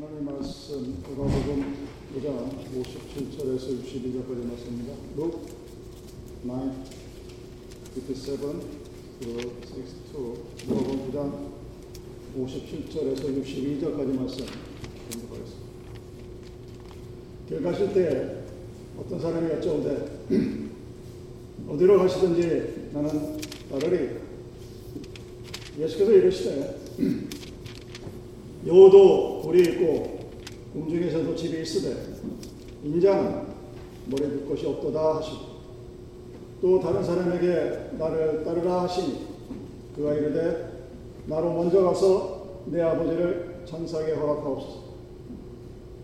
하나님 말씀 누가복음 5장 57절에서 62절까지 말씀입니다. Luke 9, 57 to 62 누가복음 5장 57절에서 62절까지 말씀 공부하겠습니다. 길 가실 때 어떤 사람이 여쭤오되 어디로 가시든지 나는 따르리 예수께서 이르시되 여도 돌이 있고 궁중에서도 집이 있으되 인자는 머리 둘 것이 없도다 하시고 또 다른 사람에게 나를 따르라 하시니 그가 이르되 나로 먼저 가서 내 아버지를 천사에게 허락하옵소서.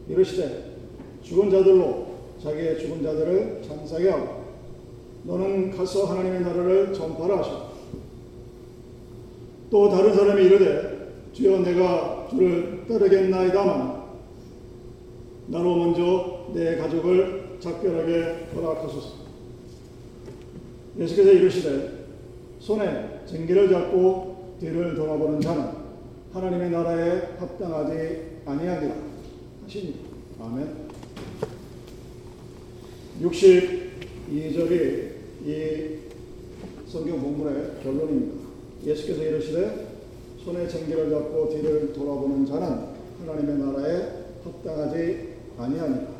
이르시되 죽은 자들로 자기의 죽은 자들을 천사게 하고 너는 가서 하나님의 나라를 전파라 하시고 또 다른 사람이 이르되 주여 내가 주를 따르겠나이다만 나로 먼저 내 가족을 작별하게 허락하소서. 예수께서 이르시되 손에 쟁기를 잡고 뒤를 돌아보는 자는 하나님의 나라에 합당하지 아니하리라 하시니 아멘. 62절이 이 성경 본문의 결론입니다. 예수께서 이르시되 손에 쟁기를 잡고 뒤를 돌아보는 자는 하나님의 나라에 합당하지 아니하니라.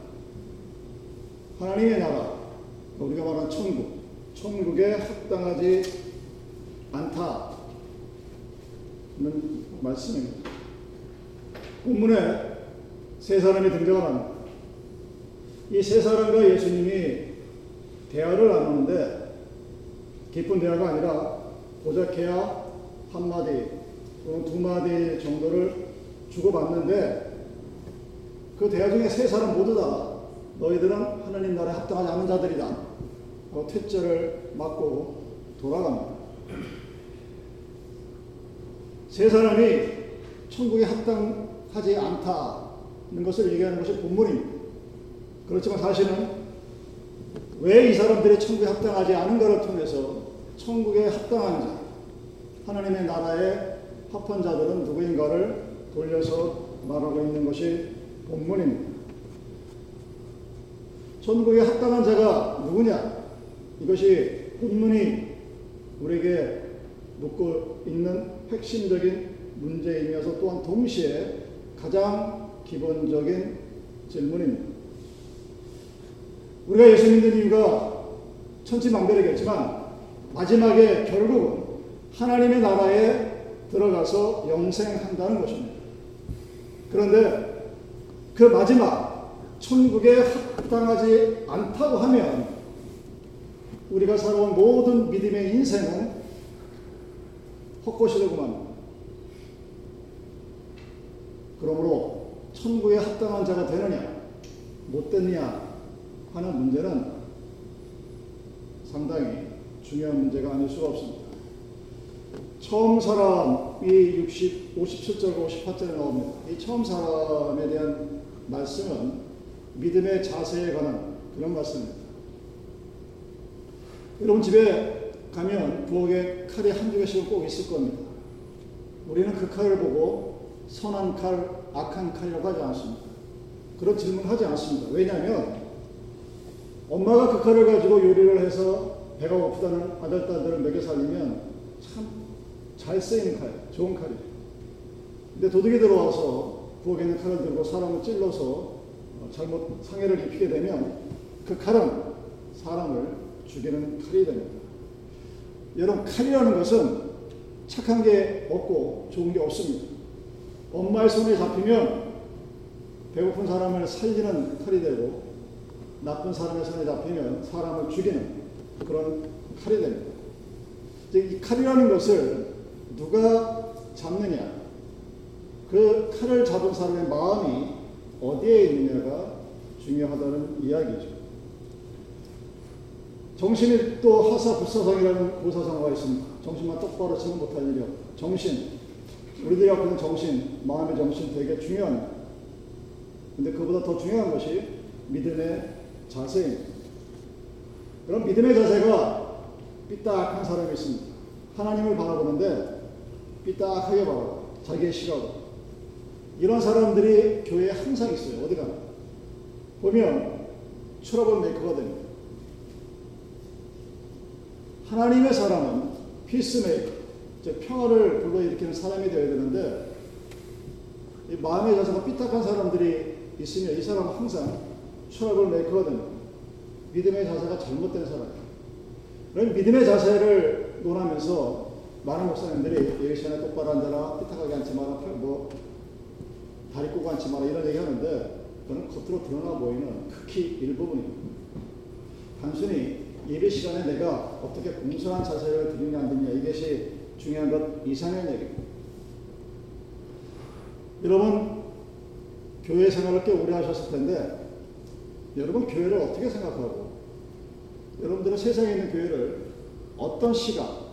하나님의 나라, 우리가 말하는 천국, 천국에 합당하지 않다는 말씀입니다. 본문에 세 사람이 등장을 합니다. 이 세 사람과 예수님이 대화를 나누는데 깊은 대화가 아니라 고작해야 한마디 또는 두 마디 정도를 주고받는데 그 대화 중에 세 사람 모두 다 너희들은 하나님 나라에 합당하지 않은 자들이다. 어, 퇴짜를 맞고 돌아갑니다. 세 사람이 천국에 합당하지 않다는 것을 얘기하는 것이 본문입니다. 그렇지만 사실은 왜 이 사람들이 천국에 합당하지 않은가를 통해서 천국에 합당한 자, 하나님의 나라에 합한 자들은 누구인가를 돌려서 말하고 있는 것이 본문입니다. 천국에 합당한 자가 누구냐? 이것이 본문이 우리에게 묻고 있는 핵심적인 문제이면서 또한 동시에 가장 기본적인 질문입니다. 우리가 예수 믿는 이유가 천지만별이겠지만 마지막에 결국은 하나님의 나라에 들어가서 영생한다는 것입니다. 그런데 그 마지막 천국에 합당하지 않다고 하면 우리가 살아온 모든 믿음의 인생은 헛것이 되고 맙니다. 그러므로 천국에 합당한 자가 되느냐 못 되느냐 하는 문제는 상당히 중요한 문제가 아닐 수가 없습니다. 처음 사람이 60, 57절과 58절에 나옵니다. 이 처음 사람에 대한 말씀은 믿음의 자세에 관한 그런 말씀입니다. 여러분 집에 가면 부엌에 칼이 한두 개씩은 꼭 있을 겁니다. 우리는 그 칼을 보고 선한 칼, 악한 칼이라고 하지 않습니다. 그런 질문을 하지 않습니다. 왜냐하면 엄마가 그 칼을 가지고 요리를 해서 배가 고프다는 아들, 딸들을 먹여 살리면 참 잘 쓰이는 칼, 좋은 칼이에요. 근데 도둑이 들어와서 부엌에 있는 칼을 들고 사람을 찔러서 잘못 상해를 입히게 되면 그 칼은 사람을 죽이는 칼이 됩니다. 여러분, 칼이라는 것은 착한 게 없고 좋은 게 없습니다. 엄마의 손에 잡히면 배고픈 사람을 살리는 칼이 되고 나쁜 사람의 손에 잡히면 사람을 죽이는 그런 칼이 됩니다. 이 칼이라는 것을 누가 잡느냐, 그 칼을 잡은 사람의 마음이 어디에 있느냐가 중요하다는 이야기죠. 정신이 또 하사 불사상이라는 고사상어가 있습니다. 정신만 똑바로 치면 못할 일이 없다. 정신. 우리들이 갖고 정신, 마음의 정신 되게 중요합니다. 근데 그보다 더 중요한 것이 믿음의 자세입니다. 그럼 믿음의 자세가 삐딱한 사람이 있습니다. 하나님을 바라보는데 삐딱하게 바라봐. 자기의 시각 이런 사람들이 교회에 항상 있어요. 어디 가나. 보면 troublemaker가 됩니다. 하나님의 사람은 peacemaker, 평화를 불러일으키는 사람이 되어야 되는데 마음의 자세가 삐딱한 사람들이 있으면 이 사람은 항상 troublemaker가 됩니다. 믿음의 자세가 잘못된 사람이에요. 그런 믿음의 자세를 논하면서 많은 목사님들이 예배 시간에 똑바로 앉아라, 삐딱하게 앉지 마라, 뭐 다리 꼬고 앉지 마라 이런 얘기 하는데 그는 겉으로 드러나 보이는 극히 일부분입니다. 단순히 예배 시간에 내가 어떻게 공손한 자세를 드리냐 안 드리냐 이것이 중요한 것 이상의 얘기입니다. 여러분 교회 생활을 꽤 오래 하셨을 텐데 여러분 교회를 어떻게 생각하고 여러분들은 세상에 있는 교회를 어떤 시각,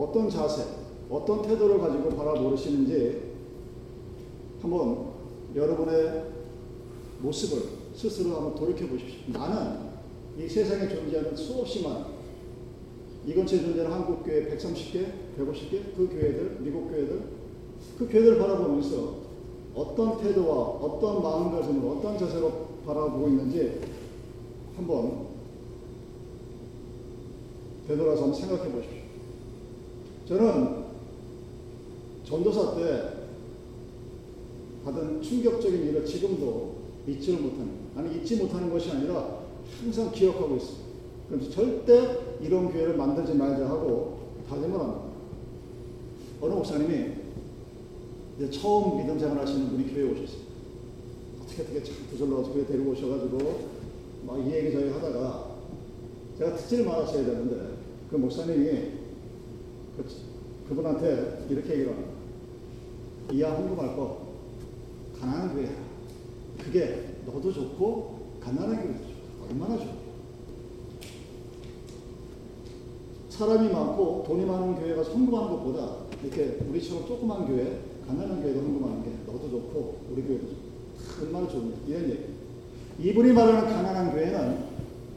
어떤 자세, 어떤 태도를 가지고 바라보시는지 한번 여러분의 모습을 스스로 한번 돌이켜 보십시오. 나는 이 세상에 존재하는 수없이 많은 이 근처에 존재하는 한국 교회 130개, 150개 그 교회들, 미국 교회들 그 교회들 바라보면서 어떤 태도와 어떤 마음가짐으로 어떤 자세로 바라보고 있는지 한번 되돌아서 한번 생각해 보십시오. 저는 전도사 때 받은 충격적인 일을 지금도 잊지를 못하는, 아니 잊지 못하는 것이 아니라 항상 기억하고 있습니다. 그래서 절대 이런 교회를 만들지 말자 하고 다짐을 합니다. 어느 목사님이 이제 처음 믿음 생활 하시는 분이 교회에 오셨어요. 어떻게 어떻게 참 부절러 교회 데리고 오셔가지고 막 이 얘기 저희 하다가 제가 듣지를 말았어야 되는데 그 목사님이 그, 그분한테 이렇게 얘기를 합니다. 이하 홍보할 거 가난한 교회야. 그게 너도 좋고 가난한 교회도 좋고 얼마나 좋아. 사람이 많고 돈이 많은 교회가 성공하는 것보다 이렇게 우리처럼 조그만 교회, 가난한 교회도 성공하는 게 너도 좋고 우리 교회도 좋고 얼마나 좋냐 이런 얘기. 이분이 말하는 가난한 교회는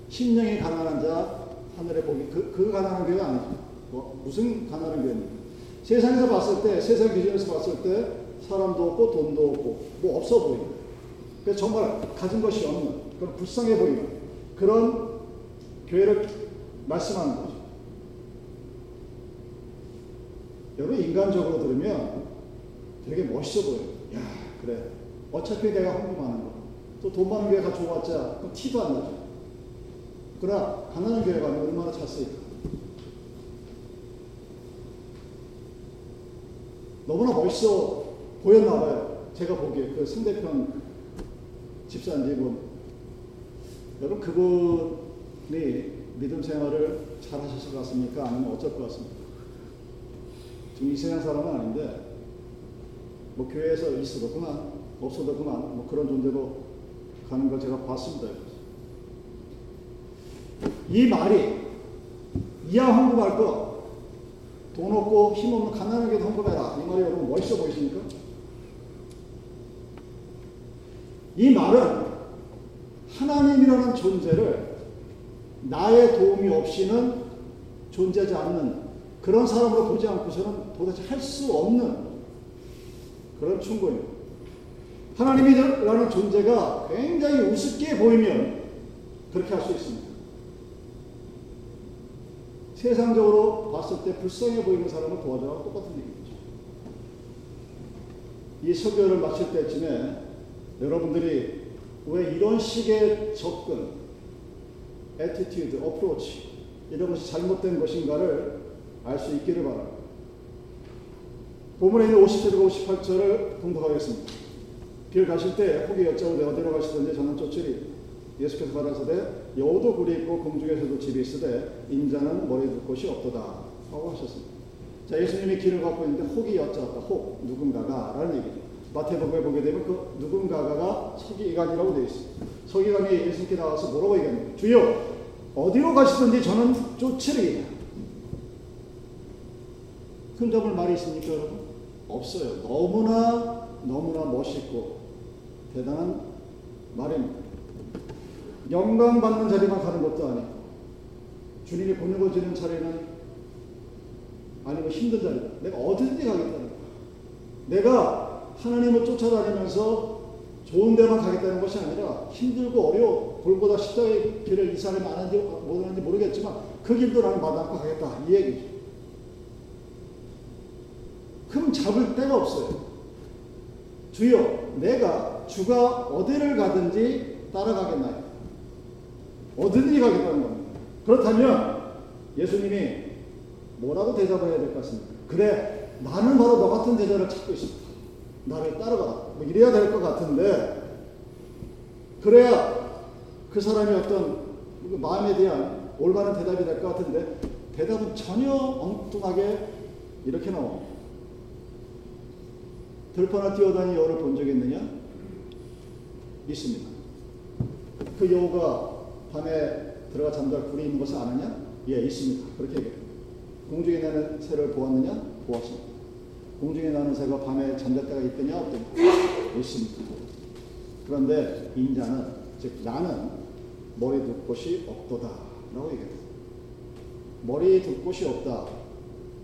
심령이 가난한 자 하늘에 복이 그, 그 가난한 교회가 아니죠. 뭐 무슨 가난한 교회입니까? 세상에서 봤을 때 세상 기준에서 봤을 때 사람도 없고 돈도 없고 뭐 없어 보이는 그래서 정말 가진 것이 없는 그런 불쌍해 보이는 그런 교회를 말씀하는 거죠. 여러분 인간적으로 들으면 되게 멋있어 보여요. 야 그래 어차피 내가 헌금하는 거. 또 돈 많은 교회가 좋았자 티도 안 나죠. 그러나 가난한 교회 가면 얼마나 찼을까. 너무나 멋있어 보였나 봐요. 제가 보기에 그 상대편 집사인지 뭐 여러분 그분이 믿음 생활을 잘 하셨을 것 같습니까? 아니면 어쩔 것 같습니까? 지금 이 세상 사람은 아닌데 뭐 교회에서 있어도 그만 없어도 그만 뭐 그런 존재로 가는 걸 제가 봤습니다. 이 말이 이하 헌금할 거 돈 없고 힘 없는 가난하게 헌금해라. 이 말이 여러분 멋있어 보이십니까? 이 말은 하나님이라는 존재를 나의 도움이 없이는 존재하지 않는 그런 사람으로 보지 않고서는 도대체 할 수 없는 그런 충고입니다. 하나님이라는 존재가 굉장히 우습게 보이면 그렇게 할 수 있습니다. 세상적으로 봤을 때 불쌍해 보이는 사람을 도와줘라 똑같은 얘기죠. 이 설교를 마칠 때쯤에 여러분들이 왜 이런 식의 접근, attitude, approach 이런 것이 잘못된 것인가를 알 수 있기를 바랍니다. 본문에 있는 57절 58절을 공독하겠습니다. 길 가실 때 혹이 여짜오되 어디로 가시든지 저는 쫓으리 예수께서 가라사대 여우도 굴이 있고 공중에서도 집이 있으되 인자는 머리 둘 곳이 없도다 하고 하셨습니다. 자 예수님이 길을 갖고 있는데 혹이 여짜왔다. 혹 누군가가 라는 얘기죠. 마태복음에 보게 되면 그 누군가가 서기관이라고 되어 있습니다. 서기관이 예수님께 나와서 뭐라고 얘기합니까? 주여 어디로 가시든지 저는 쫓으리. 흠잡을 말이 있습니까 여러분? 없어요. 너무나 너무나 멋있고 대단한 말입니다. 영광 받는 자리만 가는 것도 아니고 주님이 보내고 지는 자리는 아니고 힘든 자리 내가 어디든지 가겠다는 거야. 내가 하나님을 쫓아다니면서 좋은 데만 가겠다는 것이 아니라 힘들고 어려워 골보다 십자가의 길을 이 사람이 아는지 못하는지 모르겠지만 그 길도 나는 마다않고 가겠다 이 얘기죠. 흠 잡을 데가 없어요. 주여 내가 주가 어디를 가든지 따라가겠나요? 어디든지 가겠다는 겁니다. 그렇다면 예수님이 뭐라고 대답을 해야 될 것 같습니까? 그래 나는 바로 너 같은 제자를 찾고 있습니다. 나를 따라가라. 뭐 이래야 될 것 같은데 그래야 그 사람이 어떤 그 마음에 대한 올바른 대답이 될 것 같은데 대답은 전혀 엉뚱하게 이렇게 나옵니다. 들판을 뛰어다니 여우를 본 적이 있느냐? 있습니다. 그 여우가 밤에 들어가 잠잘 굴이 있는 것을 아느냐? 예, 있습니다. 그렇게 얘기해요. 공중에 나는 새를 보았느냐? 보았습니다. 공중에 나는 새가 밤에 잠잘 때가 있더냐? 없더냐? 있습니다. 그런데 인자는, 즉 나는 머리 둘 곳이 없도다. 라고 얘기해요. 머리 둘 곳이 없다.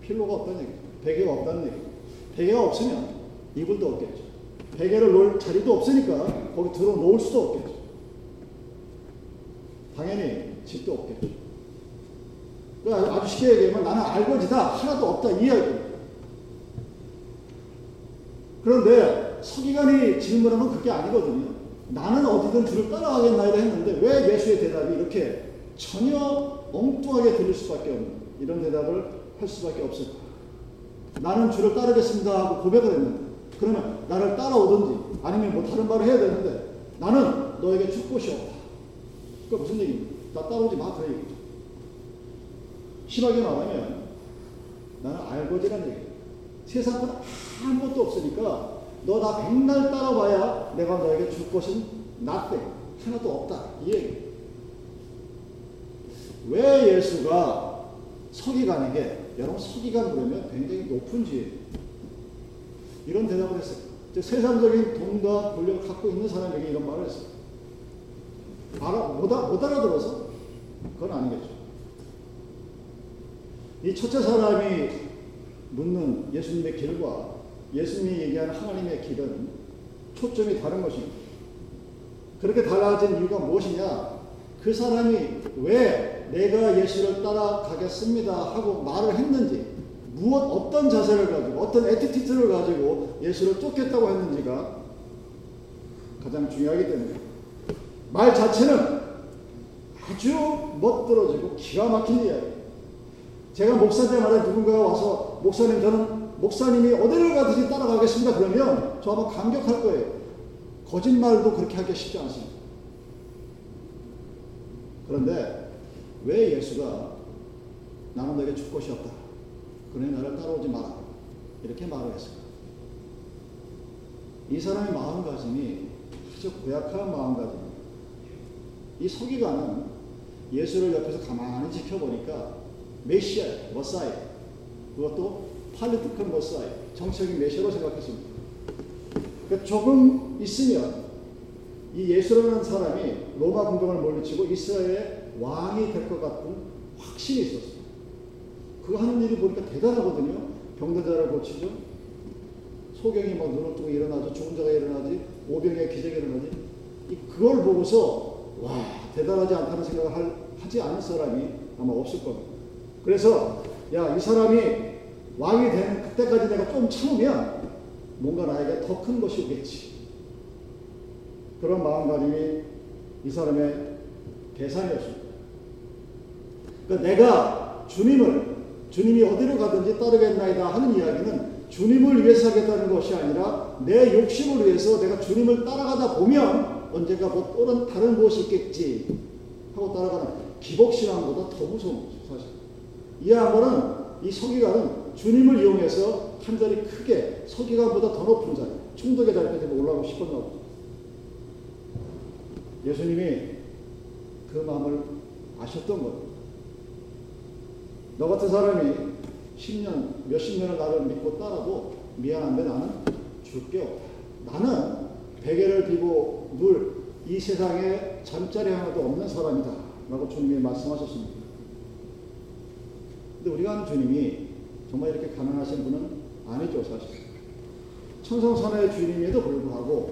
필로가 없다는 얘기죠. 베개가 없다는 얘기죠. 베개가 없으면 이불도 없겠죠. 베개를 놓을 자리도 없으니까 거기 들어 놓을 수도 없겠죠. 당연히 집도 없겠죠. 그러니까 아주 쉽게 얘기하면 나는 알거지다 하나도 없다 이 이야기입니다. 그런데 서기관이 질문하면 그게 아니거든요. 나는 어디든 주를 따라가겠나이다 했는데 왜 예수의 대답이 이렇게 전혀 엉뚱하게 들릴 수밖에 없는 이런 대답을 할 수밖에 없을까? 나는 주를 따르겠습니다 하고 고백을 했는데 그러면 나를 따라오든지 아니면 뭐 다른 말을 해야 되는데 나는 너에게 줄 곳이 없다. 그 무슨 얘기입니까? 나 따라오지 마. 그 얘기죠. 심하게 말하면 나는 알거지란 얘기예요. 세상은 아무것도 없으니까 너 나 백날 따라봐야 내가 너에게 줄 것은 나때 하나도 없다. 이 얘기. 왜 예수가 서기관에게 여러분 서기관 그러면 굉장히 높은 지혜예요. 이런 대답을 했어요. 세상적인 돈과 권력을 갖고 있는 사람에게 이런 말을 했어요. 알아, 못, 아, 못 알아들어서? 그건 아니겠죠. 이 첫째 사람이 묻는 예수님의 길과 예수님이 얘기하는 하나님의 길은 초점이 다른 것입니다. 그렇게 달라진 이유가 무엇이냐? 그 사람이 왜 내가 예수를 따라가겠습니다 하고 말을 했는지, 무엇, 어떤 자세를 가지고, 어떤 attitude를 가지고 예수를 쫓겠다고 했는지가 가장 중요하기 때문에 말 자체는 아주 멋들어지고 기가 막힌 이야기. 제가 목사 때마다 누군가가 와서 목사님 저는 목사님이 어디를 가든지 따라가겠습니다. 그러면 저 아마 감격할 거예요. 거짓말도 그렇게 하기 쉽지 않습니다. 그런데 왜 예수가 나는 너에게 줄 것이 없다. 그러니 나를 따라오지 마라. 이렇게 말을 했을까? 이 사람의 마음가짐이 아주 고약한 마음가짐입니다. 이 서기관은 예수를 옆에서 가만히 지켜보니까 메시아, 머사이, 그것도 팔리티컬 머사이, 정책인 메시아로 생각했습니다. 그러니까 조금 있으면 이 예수라는 사람이 로마 군병을 물리치고 이스라엘의 왕이 될 것 같은 확신이 있었어요. 그거 하는 일이 보니까 대단하거든요. 병든 자를 고치죠. 소경이 막 눈을 뜨고 일어나죠. 죽은 자가 일어나지. 오병의 기적이 일어나지. 그걸 보고서 와 대단하지 않다는 생각을 할, 하지 않을 사람이 아마 없을 겁니다. 그래서 야 이 사람이 왕이 되는 그때까지 내가 좀 참으면 뭔가 나에게 더 큰 것이 오겠지. 그런 마음가짐이 이 사람의 계산이었습니다. 그러니까 내가 주님을 주님이 어디로 가든지 따르겠나이다 하는 이야기는 주님을 위해서 하겠다는 것이 아니라 내 욕심을 위해서 내가 주님을 따라가다 보면 언젠가 뭐 또는 다른 무엇이 있겠지 하고 따라가는 기복신앙보다 더 무서운 거죠 사실. 이 양반은 이 서기관은 주님을 이용해서 한 자리 크게 서기관보다 더 높은 자리 충덕의 자리까지 올라가고 싶었나 보죠. 예수님이 그 마음을 아셨던 거예요. 너 같은 사람이 10년, 몇십 년을 나를 믿고 따라도 미안한데 나는 줄게 없다. 나는 베개를 비고 눌이 세상에 잠자리 하나도 없는 사람이다. 라고 주님이 말씀하셨습니다. 근데 우리가 아는 주님이 정말 이렇게 가난하신 분은 아니죠, 사실. 천성선의 주님에도 불구하고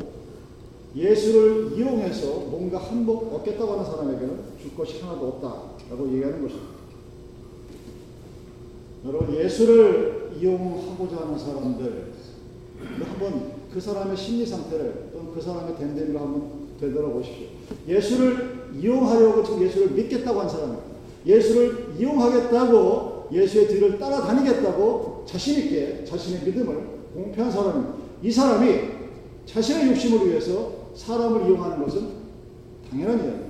예수를 이용해서 뭔가 한복 얻겠다고 하는 사람에게는 줄 것이 하나도 없다라고 얘기하는 것입니다. 여러분 예수를 이용하고자 하는 사람들 한번 그 사람의 심리 상태를 그 사람의 됨됨이를 한번 되돌아보십시오. 예수를 이용하려고 지금 예수를 믿겠다고 한 사람입니다. 예수를 이용하겠다고 예수의 뒤를 따라다니겠다고 자신있게 자신의 믿음을 공표한 사람입니다. 이 사람이 자신의 욕심을 위해서 사람을 이용하는 것은 당연한 이야기입니다.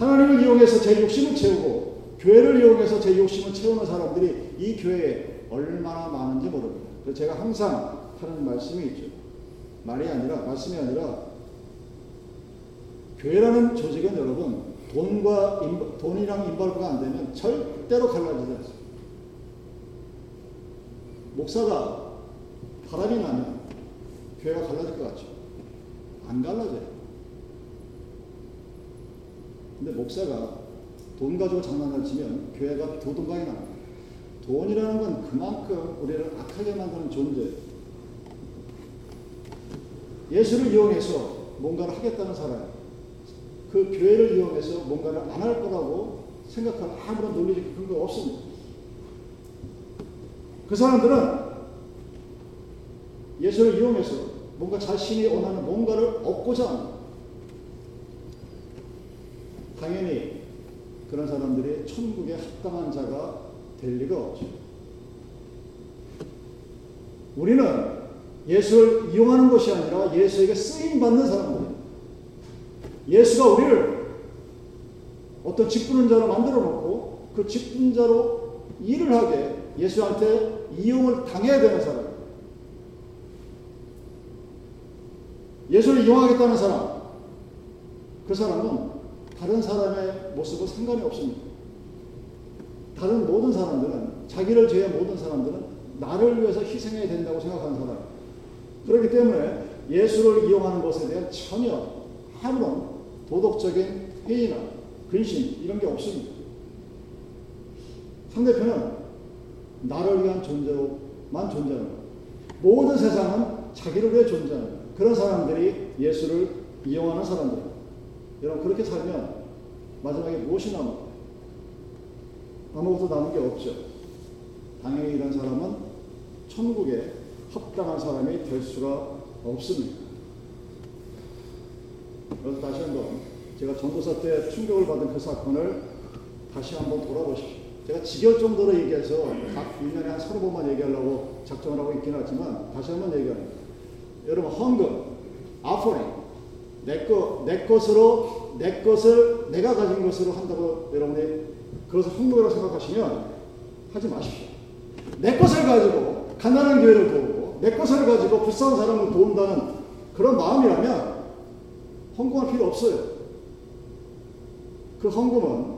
하나님을 이용해서 제 욕심을 채우고 교회를 이용해서 제 욕심을 채우는 사람들이 이 교회에 얼마나 많은지 모릅니다. 그래서 제가 항상 하는 말씀이 있죠. 말이 아니라, 말씀이 아니라, 교회라는 조직은 여러분, 돈과, 인, 돈이랑 인발부가 안 되면 절대로 갈라지지 않습니다. 목사가 바람이 나면 교회가 갈라질 것 같죠? 안 갈라져요. 근데 목사가 돈 가지고 장난을 치면 교회가 교동강이 납니다. 돈이라는 건 그만큼 우리를 악하게 만드는 존재예요. 예수를 이용해서 뭔가를 하겠다는 사람, 그 교회를 이용해서 뭔가를 안 할 거라고 생각하는 아무런 논리적 근거가 없습니다. 그 사람들은 예수를 이용해서 뭔가 자신이 원하는 뭔가를 얻고자 합니다. 당연히 그런 사람들이 천국에 합당한 자가 될 리가 없죠. 우리는 예수를 이용하는 것이 아니라 예수에게 쓰임 받는 사람들. 예수가 우리를 어떤 직분은 자로 만들어 놓고 그 직분자로 일을 하게 예수한테 이용을 당해야 되는 사람. 예수를 이용하겠다는 사람. 그 사람은 다른 사람의 모습은 상관이 없습니다. 다른 모든 사람들은 자기를 제외한 모든 사람들은 나를 위해서 희생해야 된다고 생각하는 사람. 그렇기 때문에 예수를 이용하는 것에 대한 전혀 아무런 도덕적인 회의나 근심 이런 게 없습니다. 상대편은 나를 위한 존재로만 존재하는 모든 세상은 자기를 위해 존재하는 그런 사람들이 예수를 이용하는 사람들. 여러분 그렇게 살면 마지막에 무엇이 남아? 아무것도 남은 게 없죠. 당연히 이런 사람은 천국에 합당한 사람이 될 수가 없습니다. 그래서 다시 한번 제가 전도사 때 충격을 받은 그 사건을 다시 한번 돌아보십시오. 제가 지겨울 정도로 얘기해서 각 1년에 한 서너 번만 얘기하려고 작정을 하고 있긴 하지만 다시 한번 얘기합니다. 여러분 헌금, 아포링, 내, 거, 내 것으로 내 것을 내가 가진 것으로 한다고 여러분이 그것을 헌금이라고 생각하시면 하지 마십시오. 내 것을 가지고 가난한 교회를 도우고 내 것을 가지고 불쌍한 사람을 도운다는 그런 마음이라면 헌금할 필요 없어요. 그 헌금은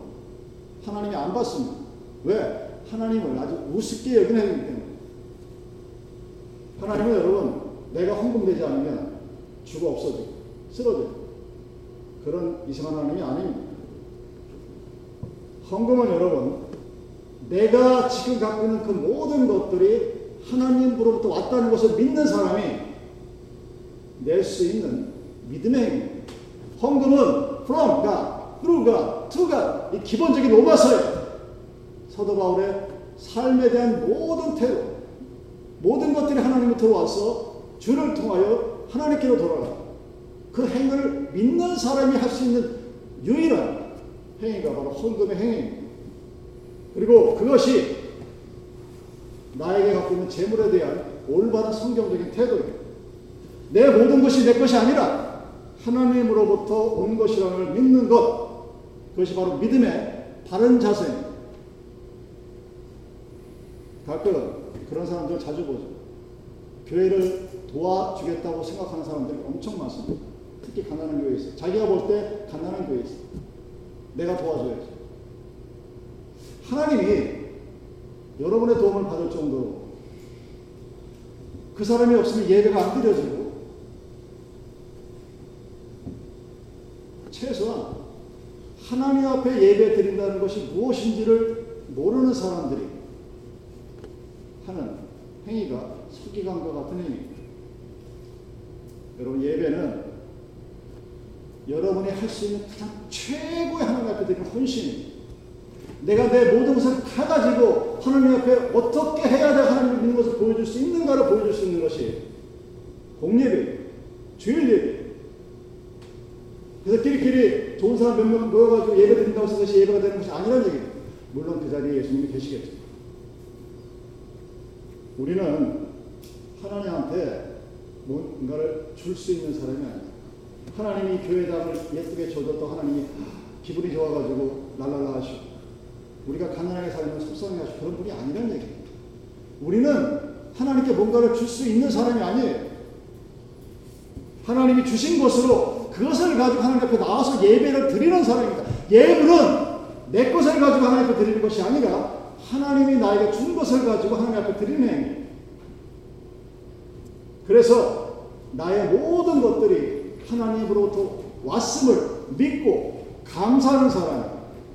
하나님이 안 받습니다. 왜? 하나님을 아주 우습게 여기는 때문에. 하나님은 여러분, 내가 헌금되지 않으면 죽어 없어져. 쓰러져. 그런 이상한 하나님이 아닙니다. 헌금은 여러분, 내가 지금 갖고 있는 그 모든 것들이 하나님으로부터 왔다는 것을 믿는 사람이 낼 수 있는 믿음의 행위입니다. 헌금은 from God, through God, to God 이 기본적인 로마서예요. 사도 바울의 삶에 대한 모든 태도, 모든 것들이 하나님으로부터 와서 주를 통하여 하나님께로 돌아가. 그 행위를 믿는 사람이 할 수 있는 유일한 행위가 바로 헌금의 행위입니다. 그리고 그것이 나에게 갖고 있는 재물에 대한 올바른 성경적인 태도입니다. 내 모든 것이 내 것이 아니라 하나님으로부터 온 것이라는 믿는 것, 그것이 바로 믿음의 바른 자세입니다. 가끔 그런 사람들 자주 보죠. 교회를 도와주겠다고 생각하는 사람들이 엄청 많습니다. 특히 가난한 교회에 있어요. 자기가 볼 때 가난한 교회에 있어요. 내가 도와줘야지. 하나님이 여러분의 도움을 받을 정도로 그 사람이 없으면 예배가 안 드려지고 최소한 하나님 앞에 예배 드린다는 것이 무엇인지를 모르는 사람들이 하는 행위가 서기관과 같은 행위입니다. 여러분 예배는 여러분이 할 수 있는 가장 최고의 하나님 앞에 드리는 헌신입니다. 내가 내 모든 것을 다 가지고 하나님 앞에 어떻게 해야 내가 하나님을 믿는 것을 보여줄 수 있는가를 보여줄 수 있는 것이 공예배, 주일 예배. 그래서 끼리끼리 좋은 사람 몇 명 모여가지고 예배 드린다고 해서 그것이 예배가 되는 것이 아니라는 얘기예요. 물론 그 자리에 예수님이 계시겠죠. 우리는 하나님한테 뭔가를 줄 수 있는 사람이 아니에요. 하나님이 교회당을 예쁘게 줘도 하나님이 기분이 좋아가지고 랄랄라 하시고 우리가 가난하게 살면 속상해 하시고 그런 분이 아니라는 얘기예요. 우리는 하나님께 뭔가를 줄 수 있는 사람이 아니에요. 하나님이 주신 것으로 그것을 가지고 하나님 앞에 나와서 예배를 드리는 사람입니다. 예배는 내 것을 가지고 하나님 앞에 드리는 것이 아니라 하나님이 나에게 준 것을 가지고 하나님 앞에 드리는 행위. 그래서 나의 모든 것들이 하나님으로부터 왔음을 믿고 감사하는 사람이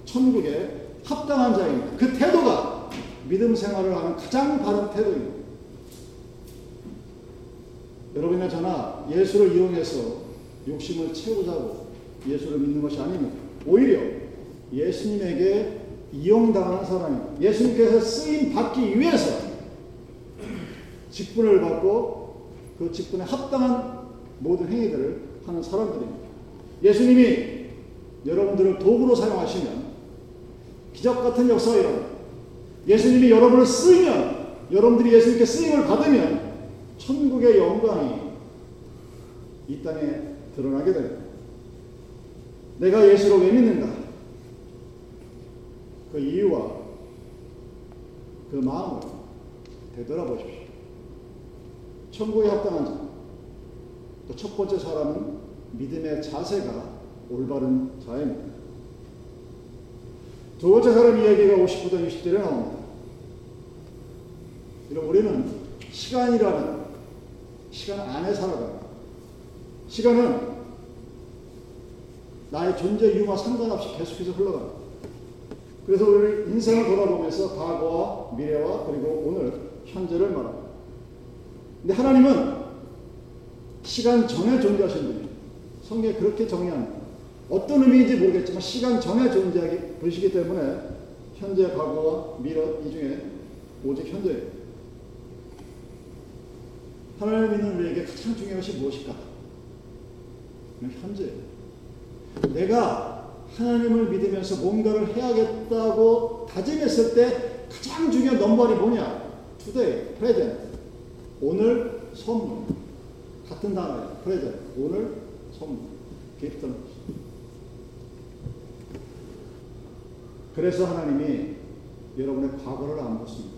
천국에 합당한 자입니다. 그 태도가 믿음 생활을 하는 가장 바른 태도입니다. 여러분이나 저나 예수를 이용해서 욕심을 채우자고 예수를 믿는 것이 아닙니다. 오히려 예수님에게 이용당하는 사람입니다. 예수님께서 쓰임 받기 위해서 직분을 받고 그 직분에 합당한 모든 행위들을 하는 사람들입니다. 예수님이 여러분들을 도구로 사용하시면 기적 같은 역사가 일어납니다. 예수님이 여러분을 쓰면 여러분들이 예수님께 쓰임을 받으면 천국의 영광이 이 땅에 드러나게 됩니다. 내가 예수를 왜 믿는가? 그 이유와 그 마음을 되돌아보십시오. 천국에 합당한 자. 첫 번째 사람은 믿음의 자세가 올바른 자입니다. 두 번째 사람 이야기가 59절 60절에 나옵니다. 이런 우리는 시간이라는 시간 안에 살아갑니다. 시간은 나의 존재 이유와 상관없이 계속해서 흘러갑니다. 그래서 우리 인생을 돌아보면서 과거와 미래와 그리고 오늘, 현재를 말합니다. 근데 하나님은 시간 전에 존재하신 분이에요. 성경에 그렇게 정의합니다. 어떤 의미인지 모르겠지만 시간 전에 존재하기 보시기 때문에 현재, 과거와 미래 이 중에 오직 현재예요. 하나님을 믿는 우리에게 가장 중요한 것이 무엇일까? 현재예요. 내가 하나님을 믿으면서 뭔가를 해야겠다고 다짐했을 때 가장 중요한 넘버이 뭐냐? today, present. 오늘 선물. 같은 단어예요. present. 오늘 선물. 기프트는 그래서 하나님이 여러분의 과거를 안 묻습니다.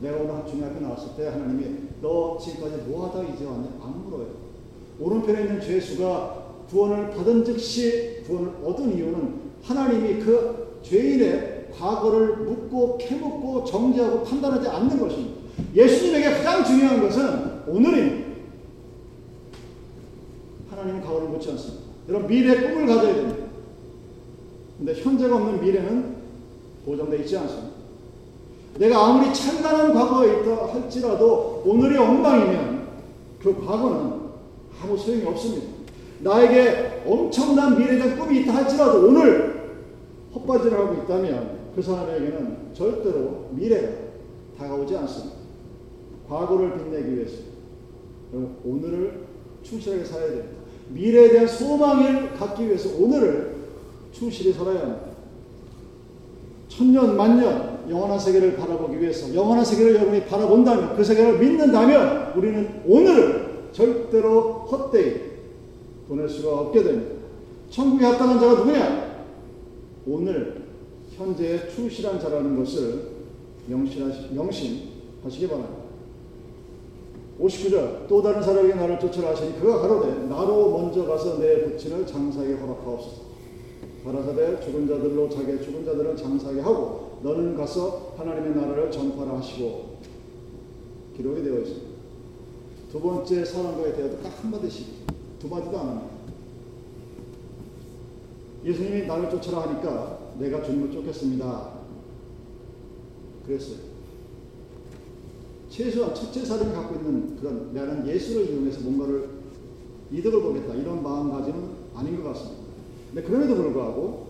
내가 오늘 중학교 나왔을 때 하나님이 너 지금까지 뭐하다 이제 왔냐? 안 물어요. 오른편에 있는 죄수가 구원을 받은 즉시 구원을 얻은 이유는 하나님이 그 죄인의 과거를 묻고 캐묻고 정지하고 판단하지 않는 것입니다. 예수님에게 가장 중요한 것은 오늘입니다. 하나님은 과거를 묻지 않습니다. 여러분 미래 꿈을 가져야 됩니다. 근데 현재가 없는 미래는 보장되어 있지 않습니다. 내가 아무리 찬란한 과거가 있다 할지라도 오늘이 엉망이면 그 과거는 아무 소용이 없습니다. 나에게 엄청난 미래적 꿈이 있다 할지라도 오늘 헛바지를 하고 있다면 그 사람에게는 절대로 미래가 다가오지 않습니다. 과거를 빛내기 위해서 오늘을 충실하게 살아야 됩니다. 미래에 대한 소망을 갖기 위해서 오늘을 충실히 살아야 합니다. 천년, 만년 영원한 세계를 바라보기 위해서 영원한 세계를 여러분이 바라본다면 그 세계를 믿는다면 우리는 오늘을 절대로 헛되이 보낼 수가 없게 됩니다. 천국에 합당한 자가 누구냐? 오늘 현재에 충실한 자라는 것을 명심하시, 명심하시기 바랍니다. 59절 또 다른 사람에게 나를 쫓으라 하시니 그가 가로되 나로 먼저 가서 내 부친을 장사하게 허락하옵소서. 가라사대 죽은 자들로 자기의 죽은 자들을 장사하게 하고 너는 가서 하나님의 나라를 전파라 하시고 기록이 되어 있습니다. 두 번째 사람과의 대화도 딱 한마디씩 두 마디도 안 합니다. 예수님이 나를 쫓아라 하니까 내가 주님을 쫓겠습니다. 그랬어요. 최소한 첫째 사람이 갖고 있는 그런 나는 예수를 이용해서 뭔가를 이득을 보겠다 이런 마음가짐은 아닌 것 같습니다. 근데 그럼에도 불구하고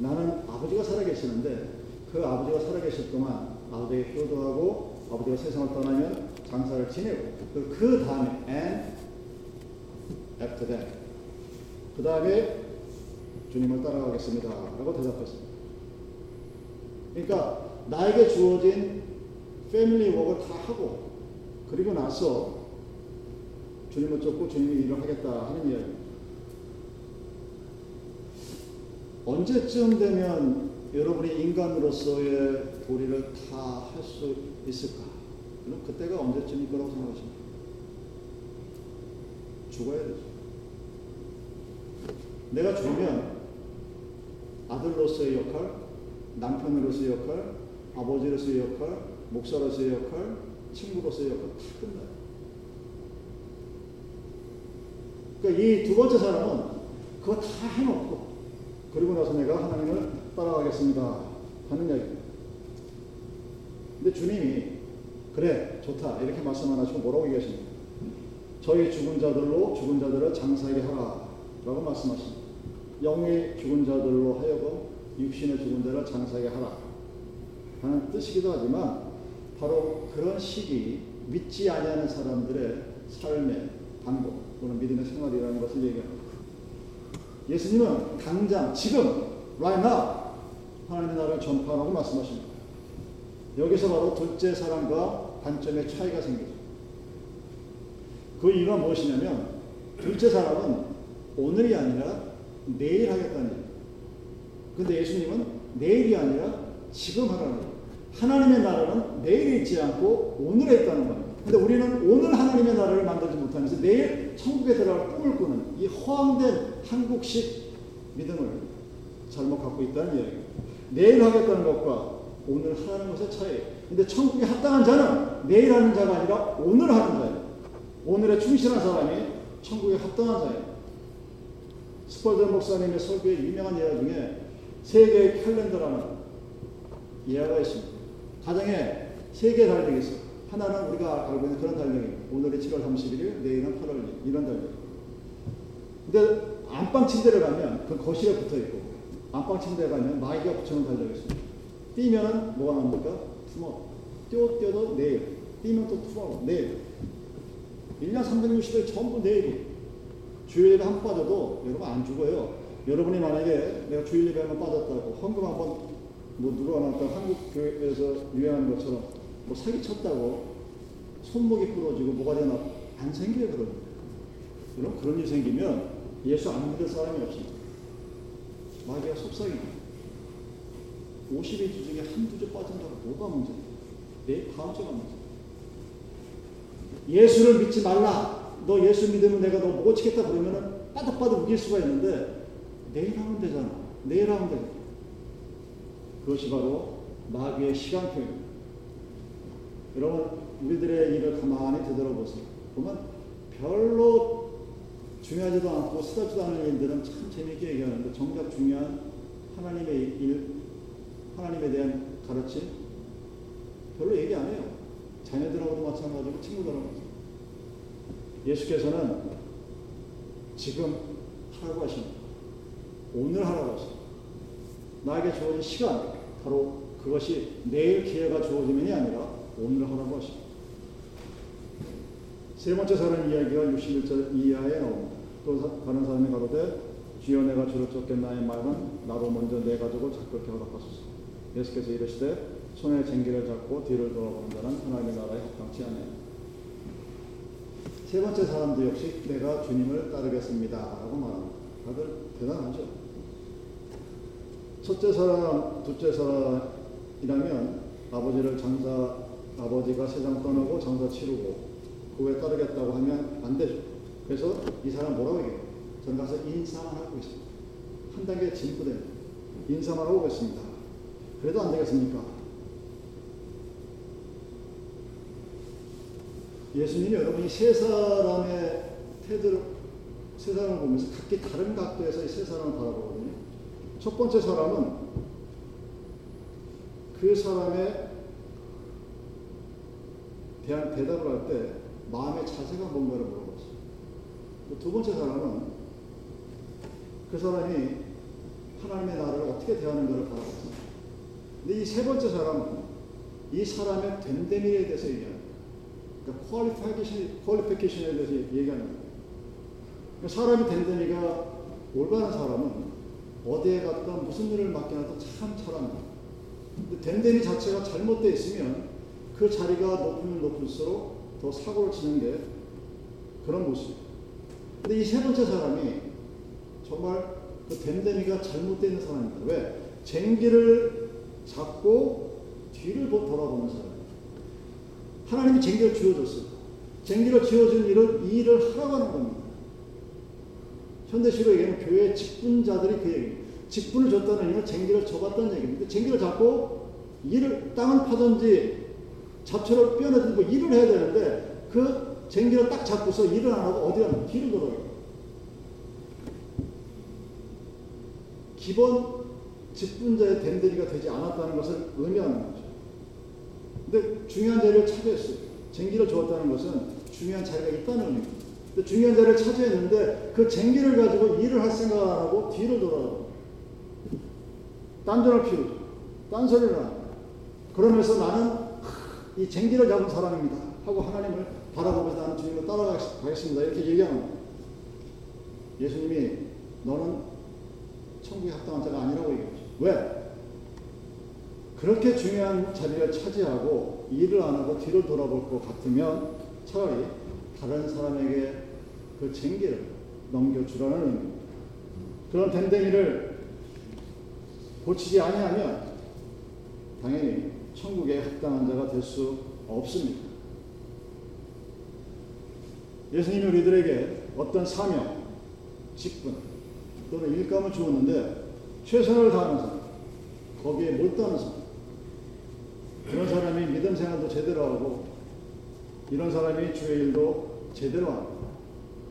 나는 아버지가 살아계시는데 그 아버지가 살아계실 동안 아버지에게 효도하고 아버지가 세상을 떠나면 장사를 지내고 그, 그 다음에 and after that. 그 다음에 주님을 따라가겠습니다. 라고 대답했습니다. 그러니까 나에게 주어진 패밀리 워크를 다 하고 그리고 나서 주님을 쫓고 주님의 일을 하겠다 하는 이야기입니다. 언제쯤 되면 여러분이 인간으로서의 도리를 다 할 수 있을까? 그럼 그때가 언제쯤일 거라고 생각하십니까? 죽어야 되죠. 내가 죽으면 아들로서의 역할, 남편으로서의 역할, 아버지로서의 역할, 목사로서의 역할, 친구로서의 역할 다 끝나요. 그러니까 이 두 번째 사람은 그거 다 해놓고 그리고 나서 내가 하나님을 따라가겠습니다 하는 이야기입니다. 근데 주님이 그래 좋다 이렇게 말씀 안 하시고 뭐라고 얘기하십니까? 저희 죽은 자들로 죽은 자들을 장사하게 하라 라고 말씀하십니다. 영의 죽은 자들로 하여금 육신의 죽은 자를 장사하게 하라 하는 뜻이기도 하지만 바로 그런 시기 믿지 아니하는 사람들의 삶의 방법 또는 믿음의 생활이라는 것을 얘기합니다. 예수님은 당장 지금 right now 하나님의 나라를 전파하라고 말씀하십니다. 여기서 바로 둘째 사람과 관점의 차이가 생기죠. 그 이유가 무엇이냐면 둘째 사람은 오늘이 아니라 내일 하겠다는 얘기예요. 근데 예수님은 내일이 아니라 지금 하라는 거예요. 하나님의 나라는 내일에 있지 않고 오늘에 있다는 거예요. 근데 우리는 오늘 하나님의 나라를 만들지 못하면서 내일 천국에 들어갈 꿈을 꾸는 이 허황된 한국식 믿음을 잘못 갖고 있다는 이야기예요. 내일 하겠다는 것과 오늘 하는 것의 차이. 근데 천국에 합당한 자는 내일 하는 자가 아니라 오늘 하는 자예요. 오늘에 충실한 사람이 천국에 합당한 자예요. 스펄전 목사님의 설교에 유명한 예화 중에 세계의 캘린더라는 예화가 있습니다. 가정에 세 개의 달력이 있어요. 하나는 우리가 알고 있는 그런 달력이에요. 오늘이 7월 31일, 내일은 8월 1일, 이런 달력. 근데 안방 침대를 가면 그 거실에 붙어 있고, 안방 침대에 가면 마귀가 붙여놓은 달력이 있습니다. 뛰면은 뭐가 나옵니까? 투머. 뛰어, 뛰어도 내일. 뛰면 또 투머, 내일. 1년 360일 전부 내일이. 주일 예배 한번 빠져도 여러분 안 죽어요. 여러분이 만약에 내가 주일 예배 한번 빠졌다고 헌금 한번 뭐 누가 나왔다 한국 교회에서 유행하는 것처럼 뭐 사기 쳤다고 손목이 부러지고 뭐가 되나 안 생겨요 그런 그럼 그런 일 생기면 예수 안 믿을 사람이 없습니다. 마귀가 속삭이네. 50의 주 중에 한두 주 빠진다고 뭐가 문제야? 내 다음 주가 문제. 예수를 믿지 말라. 너 예수 믿으면 내가 너못 지겠다 그러면은 빠득빠득 우길 수가 있는데 내일 하면 되잖아. 내일 하면 되잖아. 그것이 바로 마귀의 시간표입니다. 여러분 우리들의 일을 가만히 되돌아보세요. 보면 별로 중요하지도 않고 쓰다지도 않은 일들은 참 재미있게 얘기하는데 정작 중요한 하나님의 일, 하나님에 대한 가르침 별로 얘기 안 해요. 자녀들하고도 마찬가지고 친구들하고 마찬가지고. 예수께서는 지금 하라고 하십니다. 오늘 하라고 하십니다. 나에게 주어진 시간, 바로 그것이 내일 기회가 주어지면이 아니라 오늘 하라고 하십니다. 세 번째 사람 이야기가 61절 이하에 나옵니다. 또 다른 사람이 가로되 주여 내가 주를 쫓겠나의 말은 나로 먼저 내 가족을 작곡해 허락하소서. 예수께서 이르시되 손에 쟁기를 잡고 뒤를 돌아보는 자는 하나님의 나라에 합당치 않아요. 세 번째 사람도 역시 내가 주님을 따르겠습니다. 라고 말합니다. 다들 대단하죠. 첫째 사람, 둘째 사람이라면 아버지를 장사, 아버지가 세상 떠나고 장사 치르고 그 후에 따르겠다고 하면 안 되죠. 그래서 이 사람 뭐라고 얘기해요? 저는 가서 인사만 하고 있습니다. 한 단계 진부됩니다. 인사만 하고 있습니다. 그래도 안 되겠습니까? 예수님이 여러분이 세 사람의 태도를, 세 사람을 보면서 각기 다른 각도에서 이 세 사람을 바라보거든요. 첫 번째 사람은 그 사람의 대한 대답을 할 때 마음의 자세가 뭔가를 물어봤어요. 그두 번째 사람은 그 사람이 하나님의 나라를 어떻게 대하는가를 바라봤습니다. 근데 이 세 번째 사람은 이 사람의 됨됨이에 대해서 얘기합니다. 그러니까 퀄리피케이션, 퀄리피케이션에 대해서 얘기하는 거예요. 그러니까 사람이 됨됨이가 올바른 사람은 어디에 갔다 무슨 일을 맡겨놔도 참 잘한다. 근데 됨됨이 자체가 잘못되어 있으면 그 자리가 높으면 높을수록 더 사고를 치는 게 그런 모습. 근데 이 세 번째 사람이 정말 그 됨됨이가 잘못되어 있는 사람입니다. 왜? 쟁기를 잡고 뒤를 돌아보는 사람. 하나님이 쟁기를 쥐어줬어요. 쟁기를 쥐어준 일을 이 일을 하라고 하는 겁니다. 현대식으로 얘기하면 교회 직분자들이 그 얘기. 직분을 줬다는 의미는 쟁기를 접었다는 얘기입니다. 쟁기를 잡고 일을 땅을 파든지 잡초를 뼈내든지 뭐 일을 해야 되는데 그 쟁기를 딱 잡고서 일을 안 하고 어디 가면 뒤를 돌아요. 기본 직분자의 댐들이가 되지 않았다는 것을 의미하는 거죠. 근데 중요한 자리를 차지했어요. 쟁기를 주었다는 것은 중요한 자리가 있다는 의미입니다. 중요한 자리를 차지했는데 그 쟁기를 가지고 일을 할 생각을 안 하고 뒤를 돌아가고 딴전을 피우죠. 딴소리를 하고 그러면서 나는 이 쟁기를 잡은 사람입니다. 하고 하나님을 바라보면서 나는 주님을 따라가겠습니다. 이렇게 거예요. 예수님이 너는 천국에 합당한 자가 아니라고 얘기하죠. 왜? 그렇게 중요한 자리를 차지하고 일을 안 하고 뒤를 돌아볼 것 같으면 차라리 다른 사람에게 그 쟁기를 넘겨주라는 의미입니다. 그런 댐댕이를 고치지 아니하면 당연히 천국에 합당한 자가 될 수 없습니다. 예수님이 우리들에게 어떤 사명, 직분 또는 일감을 주었는데 최선을 다하는 사람, 거기에 몰두하는 사람, 그런 사람이 믿음 생활도 제대로 하고 이런 사람이 주의 일도 제대로 하고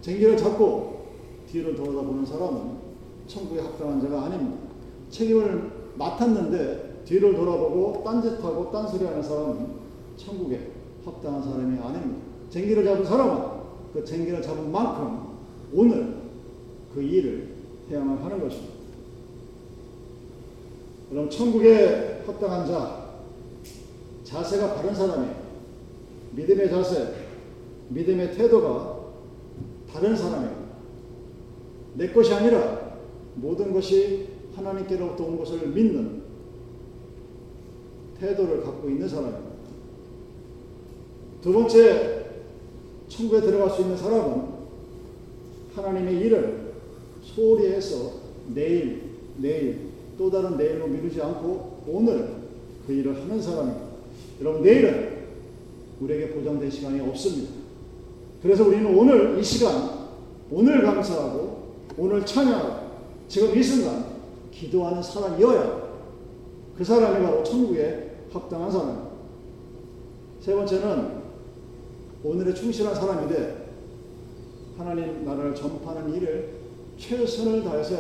쟁기를 잡고 뒤를 돌아보는 사람은 천국에 합당한 자가 아닙니다. 책임을 맡았는데 뒤를 돌아보고 딴짓하고 딴소리하는 사람은 천국에 합당한 사람이 아닙니다. 쟁기를 잡은 사람은 그 쟁기를 잡은 만큼 오늘 그 일을 해야만 하는 것입니다. 그럼 천국에 합당한 자, 자세가 바른 사람이 믿음의 자세, 믿음의 태도가 다른 사람입니다. 내 것이 아니라 모든 것이 하나님께로부터 온 것을 믿는 태도를 갖고 있는 사람입니다. 두 번째, 천국에 들어갈 수 있는 사람은 하나님의 일을 소홀히 해서 내일, 내일, 또 다른 내일로 미루지 않고 오늘 그 일을 하는 사람입니다. 여러분, 내일은 우리에게 보장된 시간이 없습니다. 그래서 우리는 오늘 이 시간, 오늘 감사하고, 오늘 찬양하고, 지금 이 순간 기도하는 사람이어야 그 사람이 바로 천국에 합당한 사람입니다. 세 번째는 오늘에 충실한 사람이 돼 하나님 나라를 전파하는 일을 최선을 다해서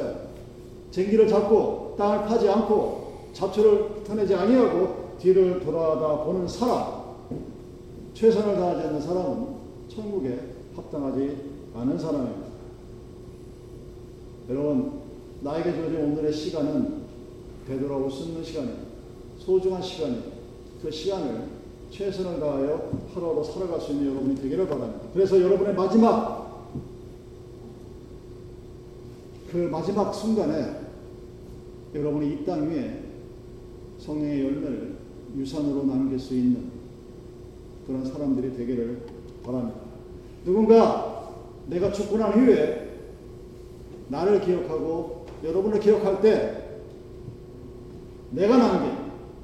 쟁기를 잡고 땅을 파지 않고 잡초를 터내지 아니하고 뒤를 돌아다 보는 사람 최선을 다하지 않는 사람은 천국에 합당하지 않은 사람입니다. 여러분 나에게 주어진 오늘의 시간은 되돌아올 수 있는 시간입니다. 소중한 시간입니다. 그 시간을 최선을 다하여 하루하루 살아갈 수 있는 여러분이 되기를 바랍니다. 그래서 여러분의 마지막 그 마지막 순간에 여러분이 이 땅 위에 성령의 열매를 유산으로 남길 수 있는 그런 사람들이 되기를 바랍니다. 누군가 내가 죽고 난 후에 나를 기억하고 여러분을 기억할 때 내가 남긴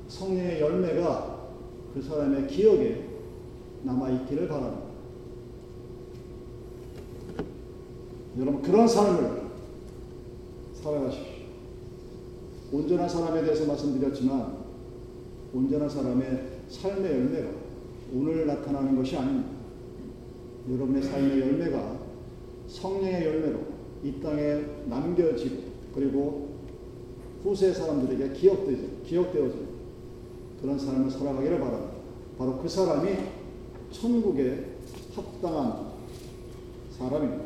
성령의 열매가 그 사람의 기억에 남아있기를 바랍니다. 여러분, 그런 삶을 살아가십시오. 온전한 사람에 대해서 말씀드렸지만, 온전한 사람의 삶의 열매가 오늘 나타나는 것이 아닙니다. 여러분의 삶의 열매가 성령의 열매로 이 땅에 남겨지고, 그리고 후세 사람들에게 기억되죠. 기억되어져 그런 삶을 살아가기를 바랍니다. 바로 그 사람이 천국에 합당한 사람입니다.